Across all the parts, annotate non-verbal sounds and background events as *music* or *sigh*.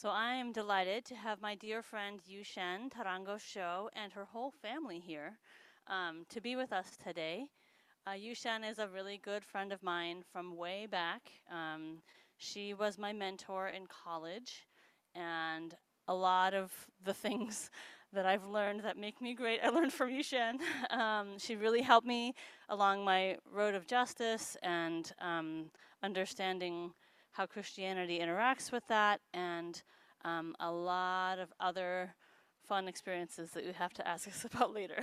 So I am delighted to have my dear friend Yu-Shuan Tarango-Sho and her whole family here um, to be with us today. Uh, is a really good friend of mine from way back. Um, she was my mentor in college, and a lot of the things *laughs* that I've learned that make me great, I learned from Yu-Shuan. *laughs* um, she really helped me along my road of justice and um, understanding how Christianity interacts with that, and um, a lot of other fun experiences that you have to ask *laughs* us about later.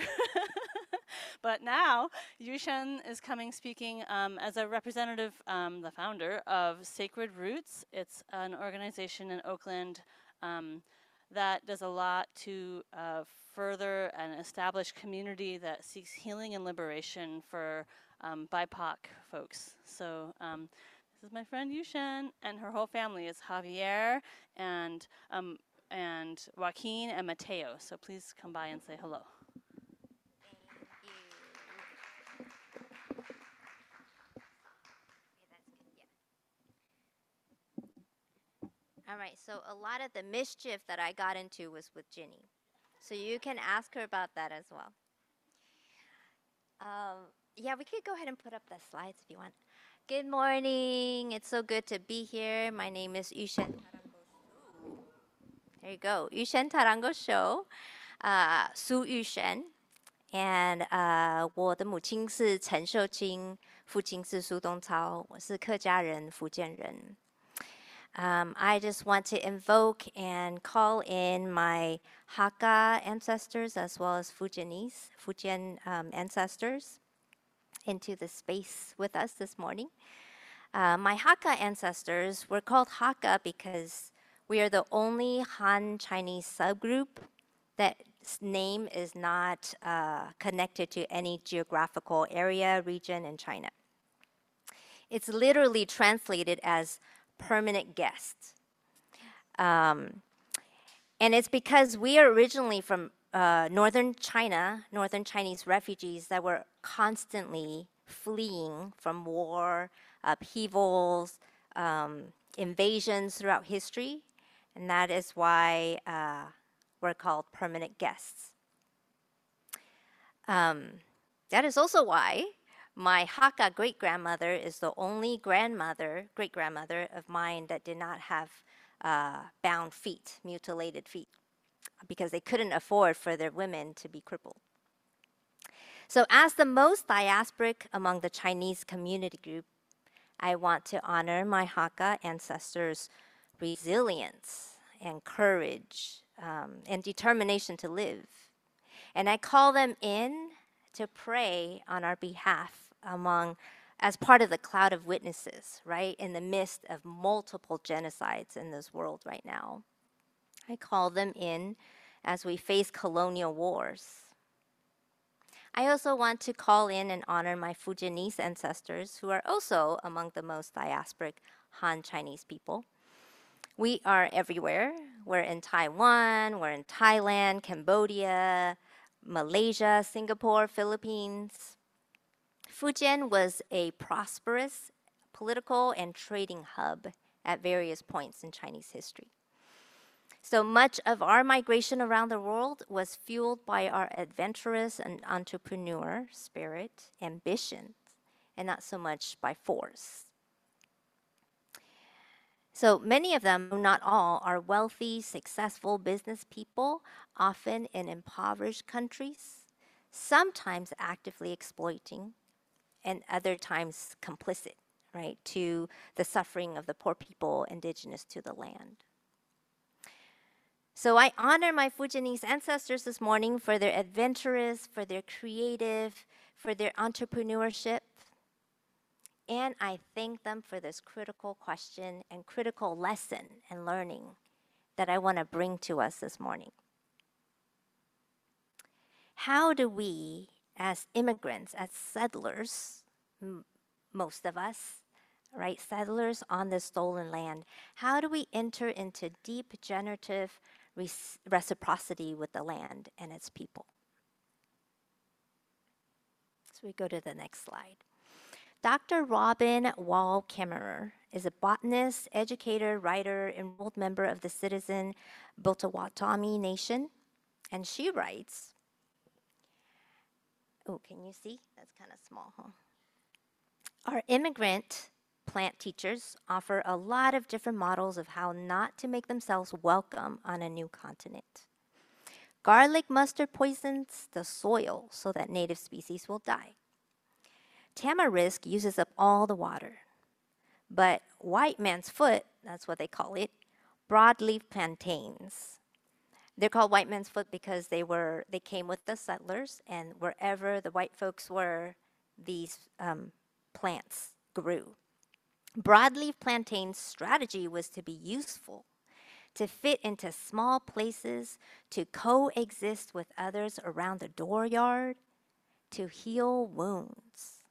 *laughs* but now, Yu-Shuan is coming speaking um, as a representative, um, the founder of Sacred Roots. It's an organization in Oakland um, that does a lot to uh, further and establish community that seeks healing and liberation for um, BIPOC folks. So um, this is my friend Yu-Shuan, and her whole family is Javier and um, and Joaquin and Mateo. So please come by and say hello. All right, so a lot of the mischief that I got into was with Ginny. So you can ask her about that as well. Um, yeah, we could go ahead and put up the slides if you want. Good morning. It's so good to be here. My name is Yu-Shuan There you go. Yu-Shuan Tarango-Sho. Uh, Su Yu-Shuan. And uh, 我的母亲是陈秀清，父亲是苏东超。我是客家人，福建人。Um, I just want to invoke and call in my Hakka ancestors as well as Fujianese, Fujian um, ancestors into the space with us this morning. Uh, my Hakka ancestors were called Hakka because we are the only Han Chinese subgroup that name is not uh, connected to any geographical area, region in China. It's literally translated as permanent guests. Um, and it's because we are originally from uh, northern China, northern Chinese refugees that were constantly fleeing from war, upheavals, um, invasions throughout history. And that is why uh, we're called permanent guests. Um, that is also why my Hakka great grandmother is the only grandmother, great grandmother of mine that did not have uh, bound feet, mutilated feet, because they couldn't afford for their women to be crippled. So, as the most diasporic among the Chinese community group, I want to honor my Hakka ancestors' resilience and courage um, and determination to live. And I call them in to pray on our behalf among as part of the cloud of witnesses, right, in the midst of multiple genocides in this world right now. I call them in as we face colonial wars. I also want to call in and honor my Fujianese ancestors, who are also among the most diasporic Han Chinese people. We are everywhere. We're in Taiwan, we're in Thailand, Cambodia, Malaysia, Singapore, Philippines, Fujian was a prosperous political and trading hub at various points in Chinese history. So much of our migration around the world was fueled by our adventurous and entrepreneur spirit, ambition, and not so much by force. So many of them, not all, are wealthy, successful business people, often in impoverished countries, sometimes actively exploiting and other times complicit, right, to the suffering of the poor people indigenous to the land. So I honor my Fujianese ancestors this morning for their adventurous, for their creative, for their entrepreneurship. And I thank them for this critical question and critical lesson and learning that I want to bring to us this morning. How do we as immigrants, as settlers, most of us, right, settlers on this stolen land, how do we enter into deep generative reciprocity with the land and its people? So we go to the next slide. Dr. Robin Wall Kimmerer is a botanist, educator, writer, enrolled member of the citizen Potawatomi Nation. And she writes, Oh, can you see? That's kind of small, huh? Our immigrant plant teachers offer a lot of different models of how not to make themselves welcome on a new continent. Garlic mustard poisons the soil so that native species will die. Tamarisk uses up all the water. But white man's foot, that's what they call it, broadleaf plantains. They're called white man's foot because they were they came with the settlers, and wherever the white folks were, these um, plants grew. Broadleaf plantain's strategy was to be useful, to fit into small places, to coexist with others around the dooryard, to heal wounds.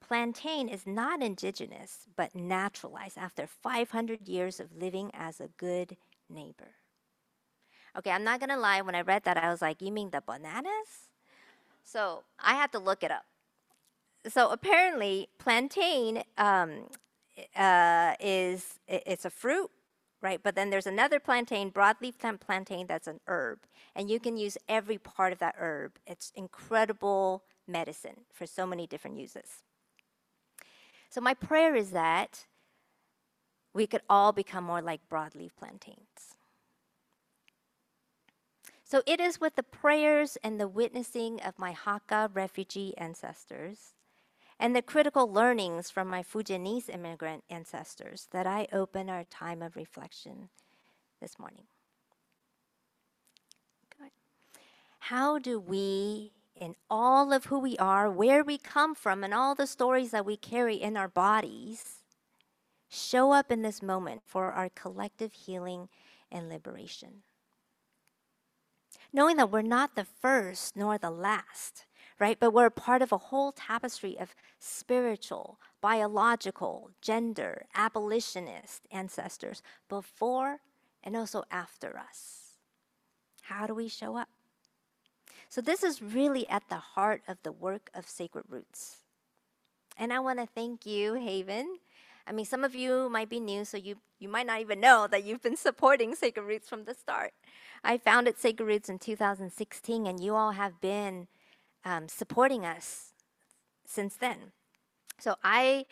Plantain is not indigenous, but naturalized after 500 years of living as a good neighbor. Okay, I'm not gonna lie, when I read that, I was like, you mean the bananas? So I had to look it up so apparently plantain um, uh, is it's a fruit right? But then there's another plantain broadleaf plantain that's an herb. And you can use every part of that herb. It's incredible medicine for so many different uses. So my prayer is that we could all become more like broadleaf plantains. So it is with the prayers and the witnessing of my Hakka refugee ancestors and the critical learnings from my Fujianese immigrant ancestors that I open our time of reflection this morning. Good. How do we, in all of who we are, where we come from, and all the stories that we carry in our bodies, show up in this moment for our collective healing and liberation? Knowing that we're not the first nor the last right? But we're part of a whole tapestry of spiritual, biological, gender, abolitionist ancestors before and also after us. How do we show up? So, this is really at the heart of the work of Sacred Roots. And I want to thank you, Haven. I mean, some of you might be new, so you, you might not even know that you've been *laughs* supporting Sacred Roots from the start. I founded Sacred Roots in 2016, and you all have been um, supporting us since then. So I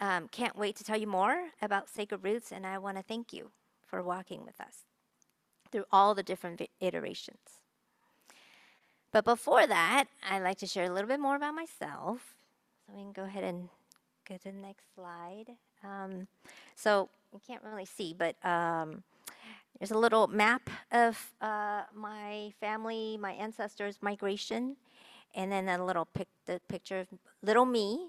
um, can't wait to tell you more about Sacred Roots, and I want to thank you for walking with us through all the different iterations. But before that, I'd like to share a little bit more about myself. So we can go ahead and go to the next slide. Um, so you can't really see, but um, there's a little map of uh, my family, my ancestors' migration and then a little pic- the picture of little me,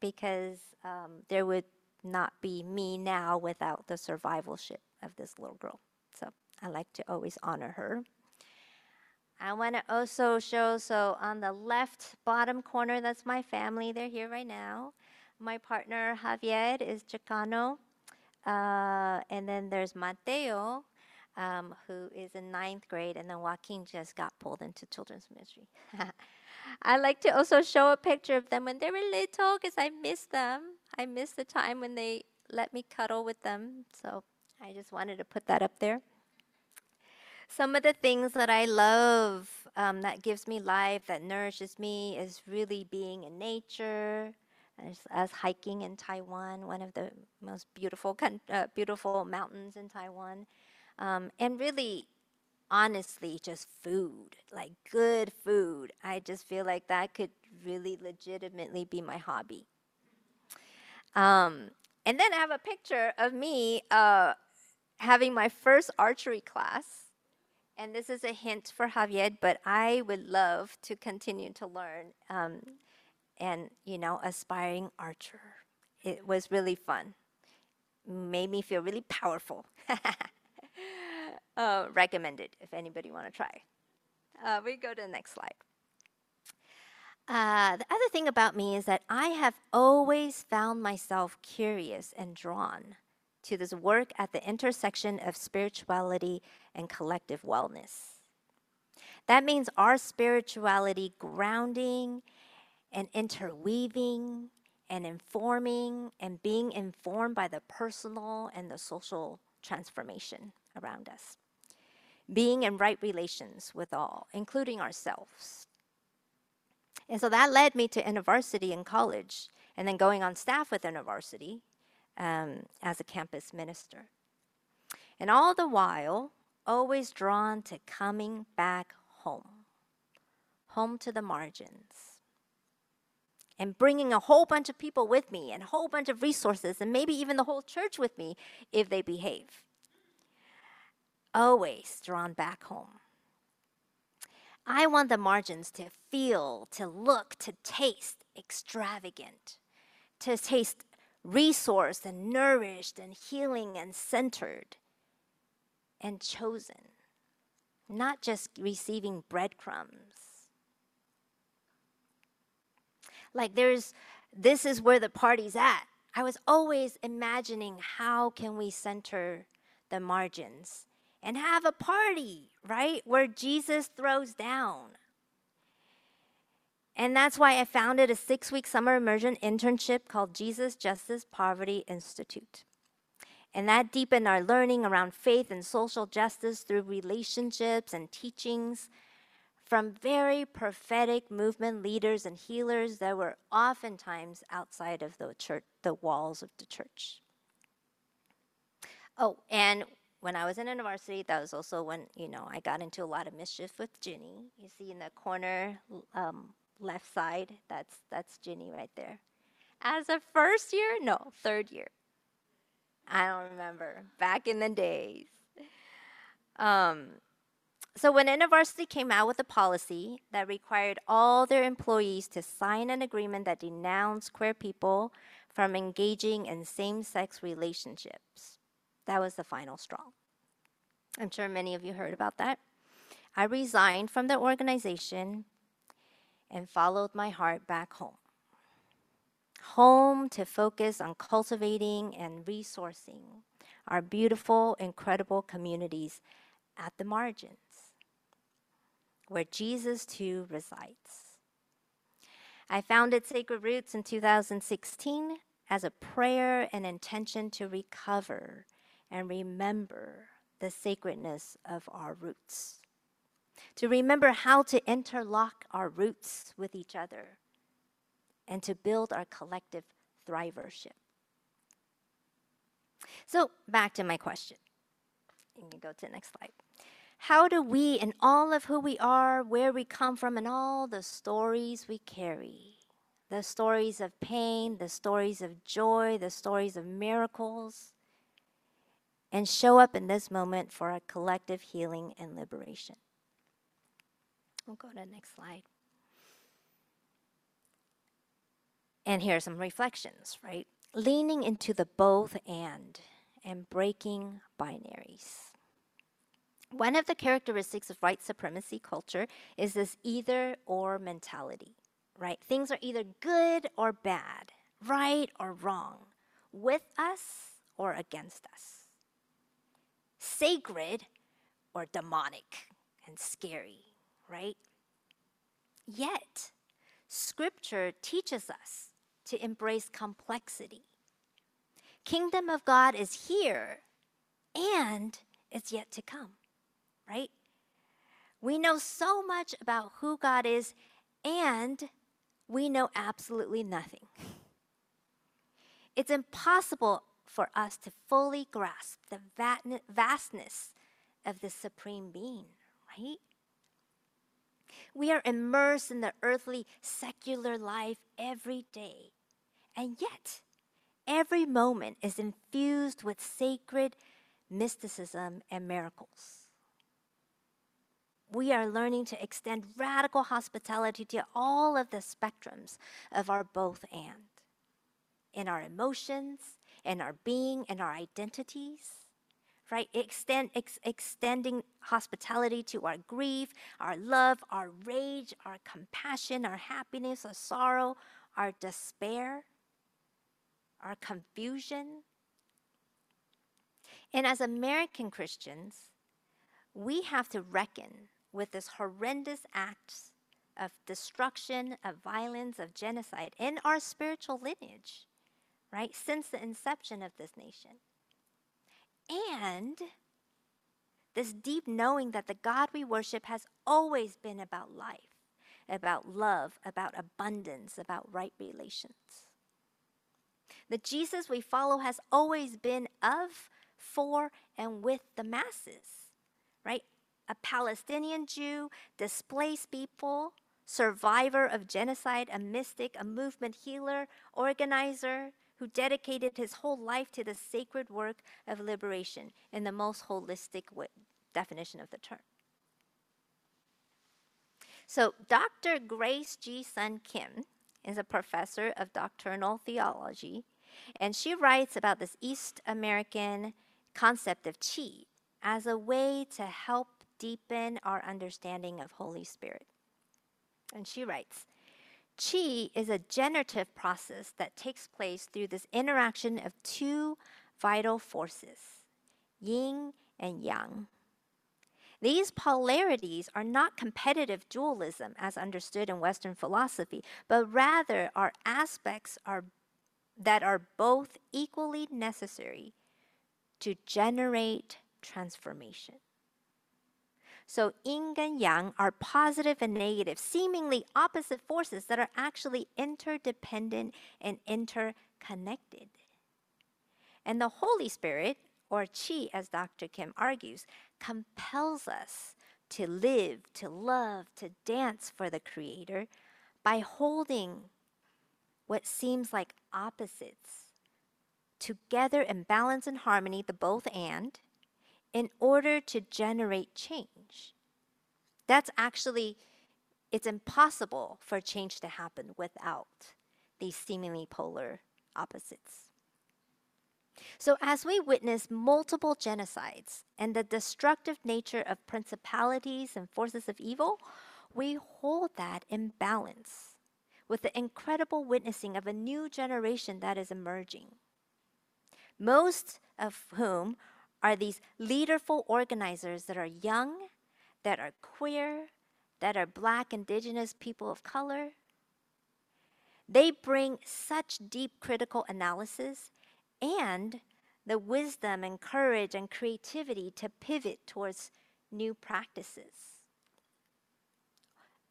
because um, there would not be me now without the survivalship of this little girl. So I like to always honor her. I want to also show, so on the left bottom corner, that's my family. They're here right now. My partner Javier is Chicano. Uh, and then there's Mateo, um, who is in ninth grade. And then Joaquin just got pulled into children's ministry. *laughs* I like to also show a picture of them when they were little because I miss them. I miss the time when they let me cuddle with them. So I just wanted to put that up there. Some of the things that I love um, that gives me life, that nourishes me, is really being in nature. As, as hiking in Taiwan, one of the most beautiful, uh, beautiful mountains in Taiwan, um, and really honestly just food, like good food. I just feel like that could really legitimately be my hobby. Um, and then I have a picture of me uh, having my first archery class. And this is a hint for Javier, but I would love to continue to learn um, and, you know, aspiring archer. It was really fun. Made me feel really powerful. *laughs* uh, recommended if anybody want to try. Uh, we go to the next slide. Uh, the other thing about me is that I have always found myself curious and drawn to this work at the intersection of spirituality and collective wellness. That means our spirituality grounding and interweaving and informing and being informed by the personal and the social transformation around us. Being in right relations with all, including ourselves. And so that led me to InterVarsity in college and then going on staff with InterVarsity um, as a campus minister. And all the while, always drawn to coming back home, home to the margins, and bringing a whole bunch of people with me and a whole bunch of resources, and maybe even the whole church with me if they behave. Always drawn back home. I want the margins to feel, to look, to taste extravagant, to taste resourced and nourished and healing and centered and chosen, not just receiving breadcrumbs. Like there's, this is where the party's at. I was always imagining how can we center the margins and have a party, right? Where Jesus throws down. And that's why I founded a six week summer immersion internship called Jesus Justice Poverty Institute. And that deepened our learning around faith and social justice through relationships and teachings from very prophetic movement leaders and healers that were oftentimes outside of the church, the walls of the church. Oh, and when I was in university, that was also when you know I got into a lot of mischief with Ginny. You see in the corner um, left side, that's that's Ginny right there. As a first year, no, third year. I don't remember. Back in the days. Um, so when InterVarsity came out with a policy that required all their employees to sign an agreement that denounced queer people from engaging in same-sex relationships, that was the final straw. I'm sure many of you heard about that. I resigned from the organization and followed my heart back home home to focus on cultivating and resourcing our beautiful, incredible communities at the margins, where Jesus too resides. I founded Sacred Roots in 2016 as a prayer and intention to recover and remember the sacredness of our roots, to remember how to interlock our roots with each other and to build our collective thrivership. So, back to my question. You can go to the next slide. How do we, and all of who we are, where we come from, and all the stories we carry the stories of pain, the stories of joy, the stories of miracles and show up in this moment for a collective healing and liberation? We'll go to the next slide. And here are some reflections, right? Leaning into the both and and breaking binaries. One of the characteristics of white supremacy culture is this either or mentality, right? Things are either good or bad, right or wrong, with us or against us, sacred or demonic and scary, right? Yet, scripture teaches us to embrace complexity. Kingdom of God is here and it's yet to come, right? We know so much about who God is and we know absolutely nothing. *laughs* It's impossible for us to fully grasp the vastness of the Supreme Being, right? We are immersed in the earthly, secular life every day. And yet, every moment is infused with sacred mysticism and miracles. We are learning to extend radical hospitality to all of the spectrums of our both and in our emotions, in our being, and our identities right? Extend, ex- extending hospitality to our grief, our love, our rage, our compassion, our happiness, our sorrow, our despair our confusion. And as American Christians, we have to reckon with this horrendous acts of destruction, of violence, of genocide in our spiritual lineage, right? Since the inception of this nation. And this deep knowing that the God we worship has always been about life, about love, about abundance, about right relations. The Jesus we follow has always been of, for, and with the masses, right? A Palestinian Jew, displaced people, survivor of genocide, a mystic, a movement healer, organizer who dedicated his whole life to the sacred work of liberation in the most holistic definition of the term. So, Dr. Grace Ji-Sun Kim is a professor of doctrinal theology, and she writes about this East American concept of chi as a way to help deepen our understanding of Holy Spirit. And she writes Qi is a generative process that takes place through this interaction of two vital forces, yin and yang. These polarities are not competitive dualism as understood in Western philosophy, but rather are aspects are, that are both equally necessary to generate transformation. So yin and yang are positive and negative, seemingly opposite forces that are actually interdependent and interconnected. And the Holy Spirit, or Qi, as Dr. Kim argues, compels us to live, to love, to dance for the Creator by holding what seems like opposites together in balance and harmony, the both and, in order to generate change. That's actually, it's impossible for change to happen without these seemingly polar opposites. So, as we witness multiple genocides and the destructive nature of principalities and forces of evil, we hold that in balance with the incredible witnessing of a new generation that is emerging. Most of whom are these leaderful organizers that are young, that are queer, that are black, indigenous, people of color. They bring such deep critical analysis and the wisdom and courage and creativity to pivot towards new practices.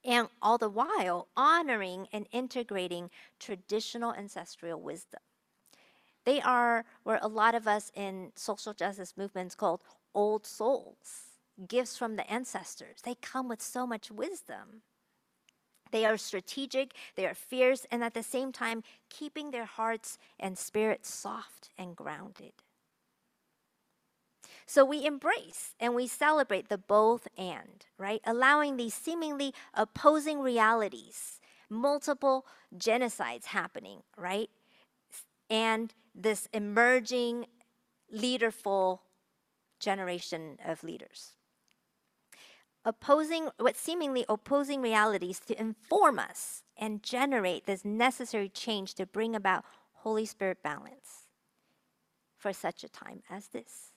And all the while honoring and integrating traditional ancestral wisdom. They are where a lot of us in social justice movements called old souls, gifts from the ancestors. They come with so much wisdom. They are strategic, they are fierce, and at the same time, keeping their hearts and spirits soft and grounded. So we embrace and we celebrate the both and, right? Allowing these seemingly opposing realities, multiple genocides happening, right? And this emerging leaderful generation of leaders. Opposing what seemingly opposing realities to inform us and generate this necessary change to bring about Holy Spirit balance for such a time as this.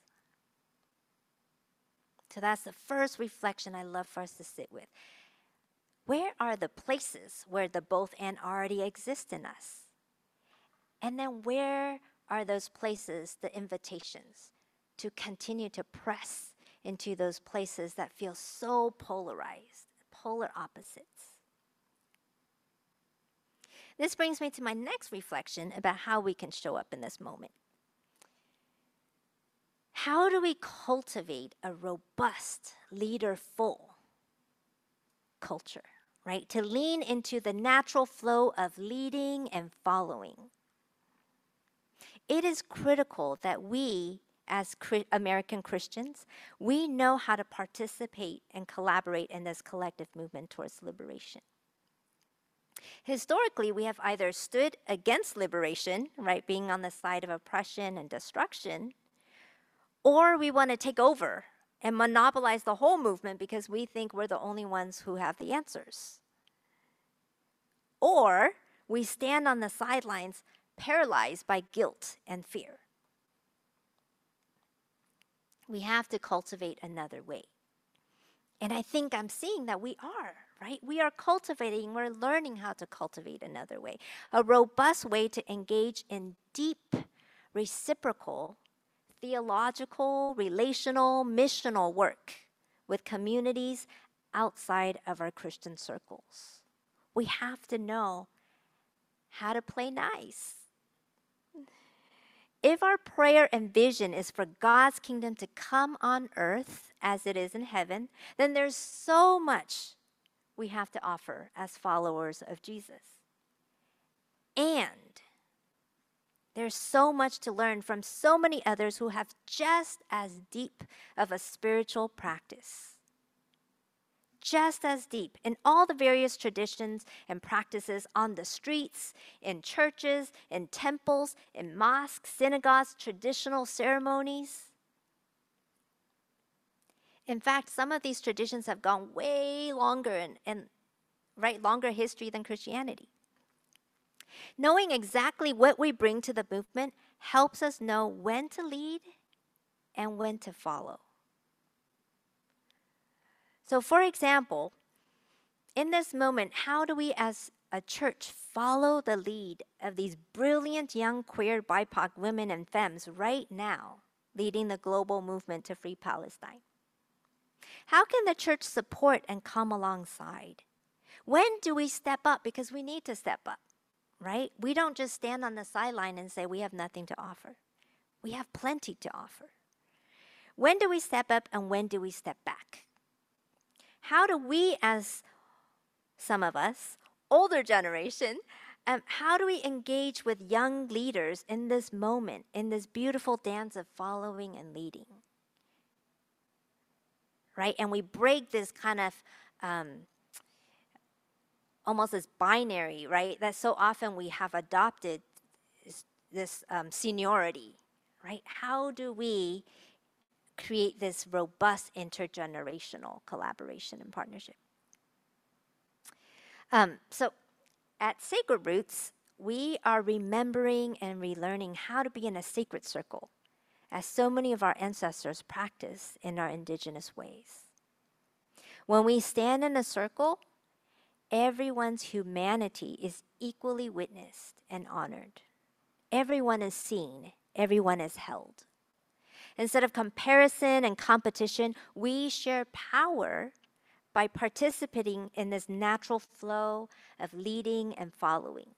So that's the first reflection I love for us to sit with. Where are the places where the both and already exist in us? And then where are those places, the invitations to continue to press into those places that feel so polarized, polar opposites? This brings me to my next reflection about how we can show up in this moment. How do we cultivate a robust, leaderful culture, right? To lean into the natural flow of leading and following it is critical that we, as American Christians, we know how to participate and collaborate in this collective movement towards liberation. Historically, we have either stood against liberation, right, being on the side of oppression and destruction, or we want to take over and monopolize the whole movement because we think we're the only ones who have the answers. Or we stand on the sidelines paralyzed by guilt and fear. We have to cultivate another way. And I think I'm seeing that we are, right? We are cultivating, we're learning how to cultivate another way, a robust way to engage in deep, reciprocal, theological, relational, missional work with communities outside of our Christian circles. We have to know how to play nice. If our prayer and vision is for God's kingdom to come on earth as it is in heaven, then there's so much we have to offer as followers of Jesus. And there's so much to learn from so many others who have just as deep of a spiritual practice. Just as deep in all the various traditions and practices on the streets, in churches, in temples, in mosques, synagogues, traditional ceremonies. In fact, some of these traditions have gone way longer and, and right longer history than Christianity. Knowing exactly what we bring to the movement helps us know when to lead and when to follow. So, for example, in this moment, how do we as a church follow the lead of these brilliant young queer BIPOC women and femmes right now, leading the global movement to free Palestine? How can the church support and come alongside? When do we step up? Because we need to step up, right? We don't just stand on the sideline and say we have nothing to offer. We have plenty to offer. When do we step up and when do we step back? How do we, as some of us, older generation, um, how do we engage with young leaders in this moment, in this beautiful dance of following and leading? right? And we break this kind of um, almost this binary, right? That so often we have adopted this, um, seniority, right? How do we create this robust intergenerational collaboration and partnership? Um, so at Sacred Roots, we are remembering and relearning how to be in a sacred circle as so many of our ancestors practice in our indigenous ways. When we stand in a circle, everyone's humanity is equally witnessed and honored. Everyone is seen, everyone is held. Instead of comparison and competition, we share power by participating in this natural flow of leading and following.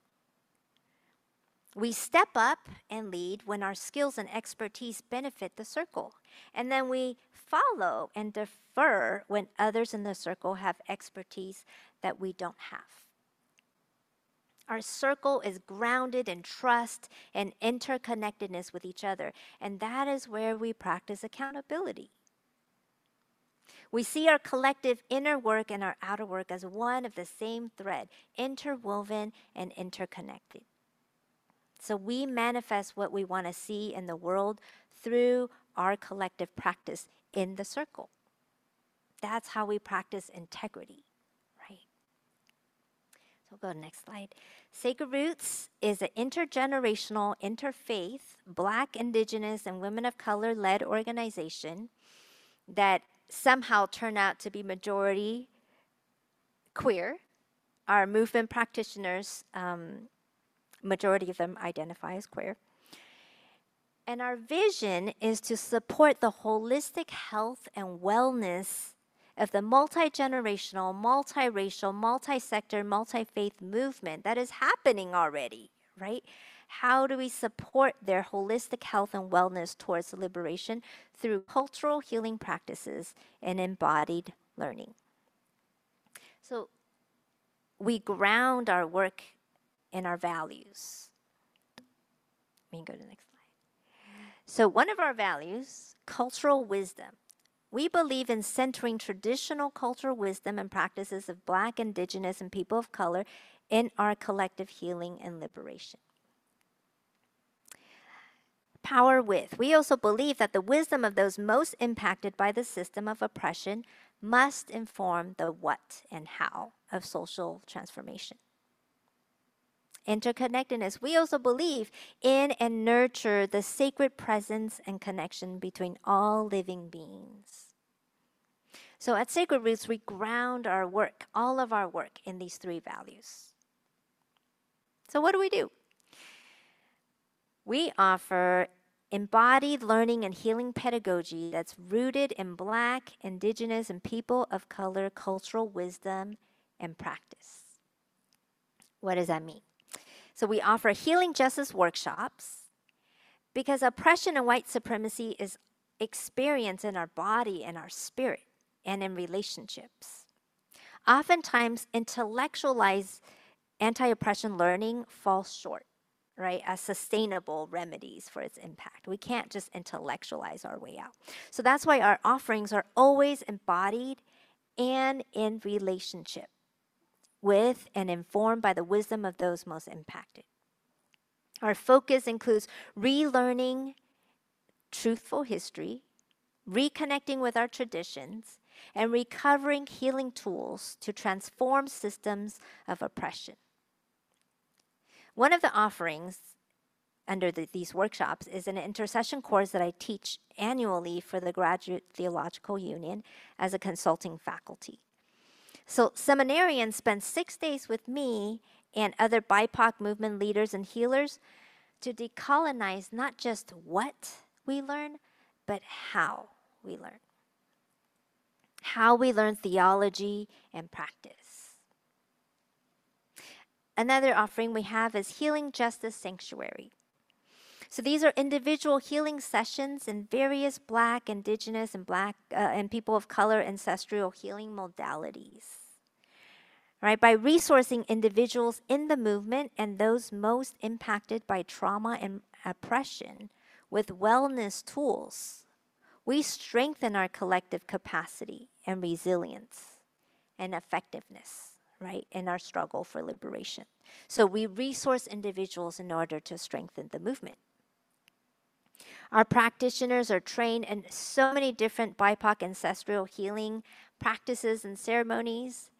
We step up and lead when our skills and expertise benefit the circle. And then we follow and defer when others in the circle have expertise that we don't have. Our circle is grounded in trust and interconnectedness with each other, and that is where we practice accountability. We see our collective inner work and our outer work as one of the same thread, interwoven and interconnected. So we manifest what we want to see in the world through our collective practice in the circle. That's how we practice integrity? So go to next slide. Sacred Roots is an intergenerational, interfaith, Black, Indigenous, and women of color led organization that somehow turn out to be majority queer. Our movement practitioners um, majority of them identify as queer. And our vision is to support the holistic health and wellness of the multi generational, multiracial, multi sector, multi faith movement that is happening already, right? How do we support their holistic health and wellness towards liberation through cultural healing practices and embodied learning? So we ground our work in our values. Let me go to the next slide. So, one of our values, cultural wisdom. We believe in centering traditional cultural wisdom and practices of Black, Indigenous, and people of color in our collective healing and liberation. Power with. We also believe that the wisdom of those most impacted by the system of oppression must inform the what and how of social transformation interconnectedness, we also believe in and nurture the sacred presence and connection between all living beings. So at Sacred Roots, we ground our work, all of our work, in these three values. So, what do we do? We offer embodied learning and healing pedagogy that's rooted in Black, Indigenous, and people of color cultural wisdom and practice. What does that mean? So, we offer healing justice workshops because oppression and white supremacy is experienced in our body and our spirit and in relationships. Oftentimes, intellectualized anti oppression learning falls short right, as sustainable remedies for its impact. We can't just intellectualize our way out. So that's why our offerings are always embodied and in relationship with and informed by the wisdom of those most impacted. Our focus includes relearning truthful history, reconnecting with our traditions, and recovering healing tools to transform systems of oppression. One of the offerings under the, these workshops is an intersession course that I teach annually for the Graduate Theological Union as a consulting faculty. So, seminarians spend six days with me and other BIPOC movement leaders and healers to decolonize not just what we learn, but how we learn. How we learn theology and practice. Another offering we have is Healing Justice Sanctuary. So these are individual healing sessions in various Black, Indigenous, and Black uh, and people of color ancestral healing modalities. Right, by resourcing individuals in the movement and those most impacted by trauma and oppression with wellness tools, we strengthen our collective capacity and resilience and effectiveness right, in our struggle for liberation. So we resource individuals in order to strengthen the movement. Our practitioners are trained in so many different BIPOC ancestral healing practices and ceremonies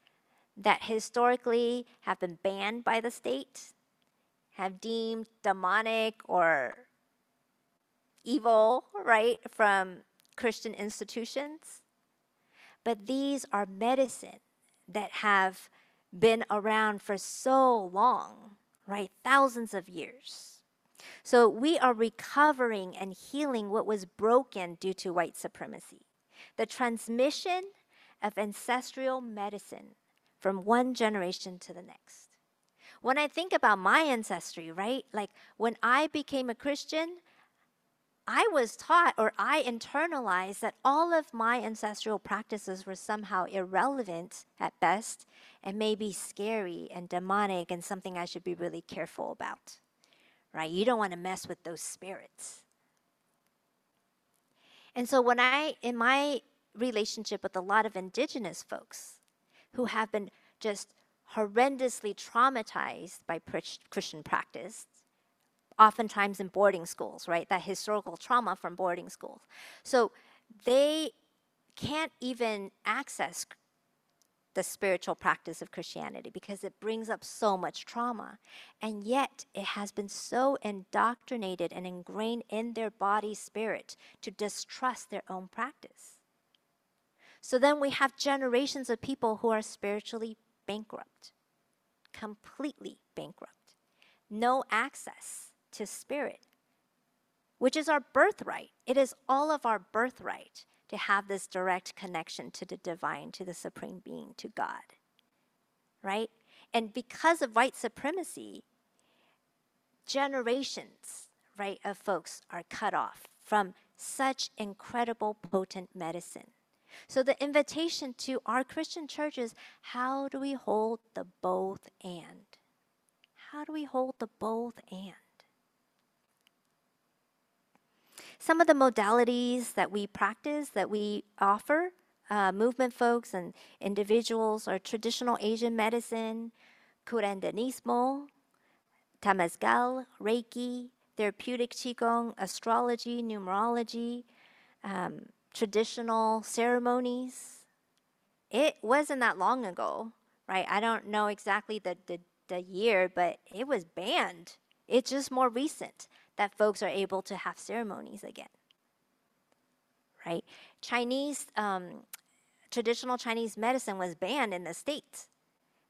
that historically have been banned by the state, have deemed demonic or evil, right, from Christian institutions. But these are medicine that have been around for so long, right? Thousands of years. So we are recovering and healing what was broken due to white supremacy. The transmission of ancestral medicine from one generation to the next. When I think about my ancestry, right? Like when I became a Christian, I was taught or I internalized that all of my ancestral practices were somehow irrelevant at best and maybe scary and demonic and something I should be really careful about. Right? You don't want to mess with those spirits. And so when I in my relationship with a lot of indigenous folks who have been just horrendously traumatized by Christian practice, oftentimes in boarding schools, right? That historical trauma from boarding schools. So they can't even access the spiritual practice of Christianity because it brings up so much trauma. And yet, it has been so indoctrinated and ingrained in their body spirit to distrust their own practice. So then we have generations of people who are spiritually bankrupt, completely bankrupt, no access to spirit, which is our birthright. It is all of our birthright to have this direct connection to the divine, to the supreme being, to God. Right? And because of white supremacy, generations, right, of folks are cut off from such incredible, potent medicine. So the invitation to our Christian churches, how do we hold the both and? How do we hold the both and? Some of the modalities that we practice, that we offer, uh, movement folks and individuals are traditional Asian medicine, curanderismo, temazcal, Reiki, therapeutic Qigong, astrology, numerology, um, traditional ceremonies. It wasn't that long ago, right? I don't know exactly the, the, the year, but it was banned. It's just more recent that folks are able to have ceremonies again. Right? Chinese um, traditional Chinese medicine was banned in the States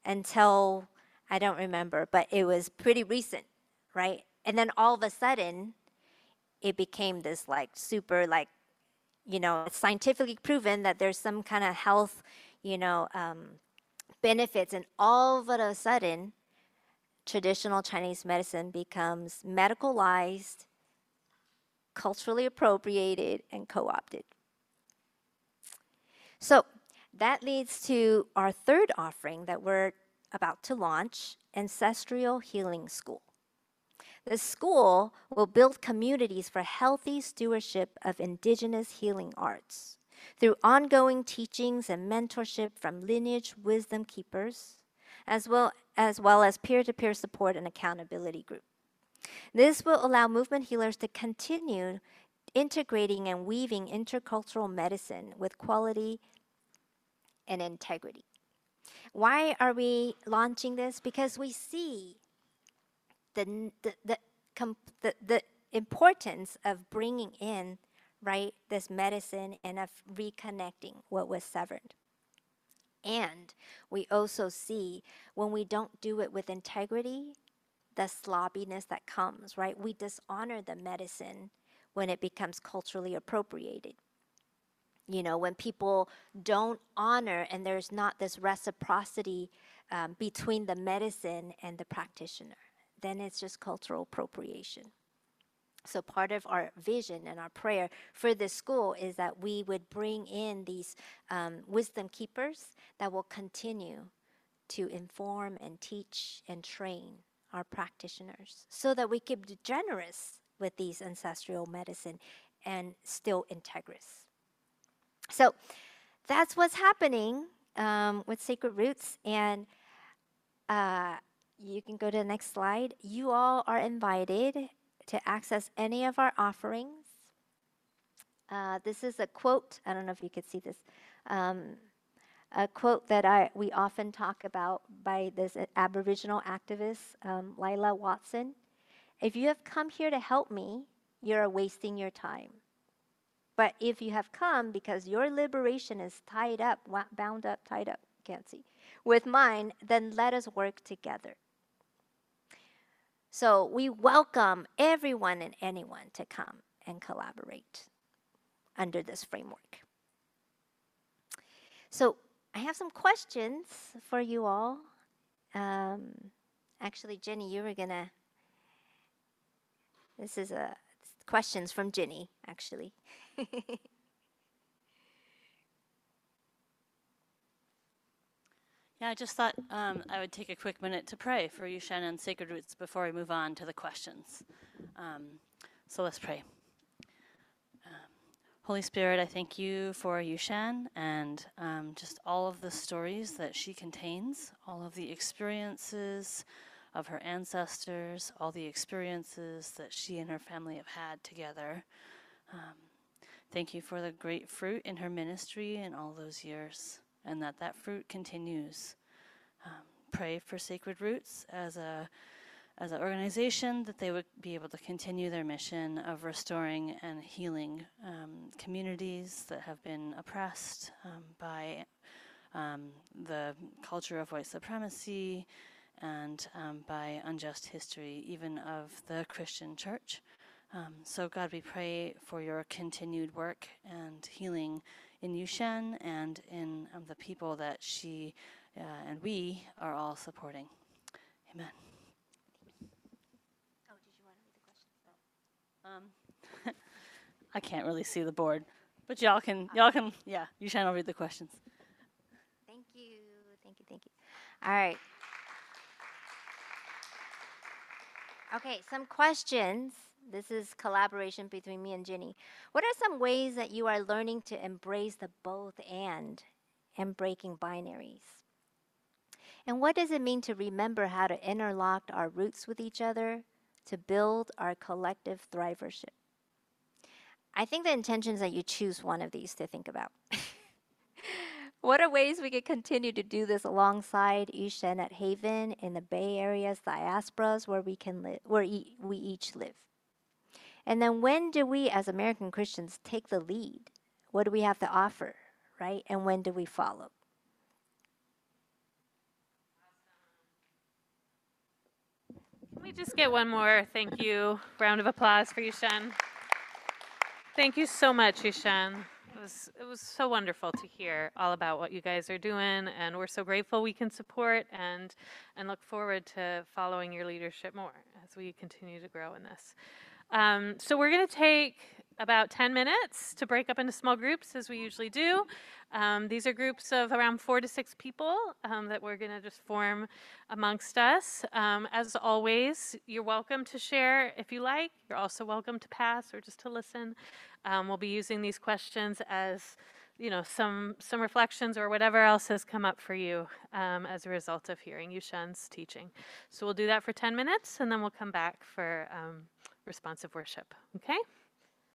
until I don't remember, but it was pretty recent, right? And then all of a sudden, it became this like super, like, you know, it's scientifically proven that there's some kind of health, you know, um, benefits. And all of a sudden, traditional Chinese medicine becomes medicalized, culturally appropriated, and co opted. So that leads to our third offering that we're about to launch Ancestral Healing School. The school will build communities for healthy stewardship of indigenous healing arts through ongoing teachings and mentorship from lineage wisdom keepers, as well as well as peer-to-peer support and accountability group. This will allow movement healers to continue integrating and weaving intercultural medicine with quality and integrity. Why are we launching this? Because we see the, the, the, the, the importance of bringing in right this medicine and of reconnecting what was severed and we also see when we don't do it with integrity the sloppiness that comes right? We dishonor the medicine when it becomes culturally appropriated. You know when people don't honor and there's not this reciprocity um, between the medicine and the practitioner then it's just cultural appropriation so part of our vision and our prayer for this school is that we would bring in these um, wisdom keepers that will continue to inform and teach and train our practitioners so that we can be generous with these ancestral medicine and still integrous so that's what's happening um, with Sacred Roots. And uh, you can go to the next slide. You all are invited to access any of our offerings. Uh, this is a quote. I don't know if you could see this. Um, a quote that I we often talk about by this Aboriginal activist, um, Lilla Watson. If you have come here to help me, you're wasting your time. But if you have come because your liberation is tied up, bound up, tied up, can't see, with mine, then let us work together. So we welcome everyone and anyone to come and collaborate under this framework. So I have some questions for you all. Um, actually, Jenny, you were gonna. This is a questions from Jenny, actually. *laughs* yeah, I just thought um, I would take a quick minute to pray for Yu-Shuan and Sacred Roots before we move on to the questions. Um, so let's pray. Um, Holy Spirit, I thank you for Yu-Shuan and um, just all of the stories that she contains, all of the experiences of her ancestors, all the experiences that she and her family have had together. Um, Thank you for the great fruit in her ministry in all those years, and that that fruit continues. Um, pray for Sacred Roots as a as an organization that they would be able to continue their mission of restoring and healing um, communities that have been oppressed um, by um, the culture of white supremacy and um, by unjust history, even of the Christian church. Um, so, God, we pray for your continued work and healing in Yu-Shuan and in um, the people that she uh, and we are all supporting. Amen. Oh, did you want to read the questions? Um, *laughs* I can't really see the board, but y'all can, y'all can, yeah, Yu-Shuan will read the questions. Thank you, thank you, thank you. All right. Okay, some questions this is collaboration between me and Ginny. What are some ways that you are learning to embrace the both and and breaking binaries? And what does it mean to remember how to interlock our roots with each other to build our collective thrivership? I think the intention is that you choose one of these to think about. *laughs* what are ways we could continue to do this alongside Yu-Shuan at Haven in the Bay Area's diasporas where we can live, where e- we each live? And then when do we as American Christians take the lead? What do we have to offer? right? And when do we follow? Can we just get one more thank you round of applause for Yu-Shuan? Thank you so much, Yu-Shuan. It was, it was so wonderful to hear all about what you guys are doing, and we're so grateful we can support and, and look forward to following your leadership more as we continue to grow in this. Um, so we're going to take about 10 minutes to break up into small groups as we usually do. Um, these are groups of around four to six people um, that we're going to just form amongst us. Um, as always, you're welcome to share if you like. You're also welcome to pass or just to listen. Um, we'll be using these questions as you know some some reflections or whatever else has come up for you um, as a result of hearing Yu-Shuan's teaching. So we'll do that for 10 minutes and then we'll come back for um, responsive worship. Okay?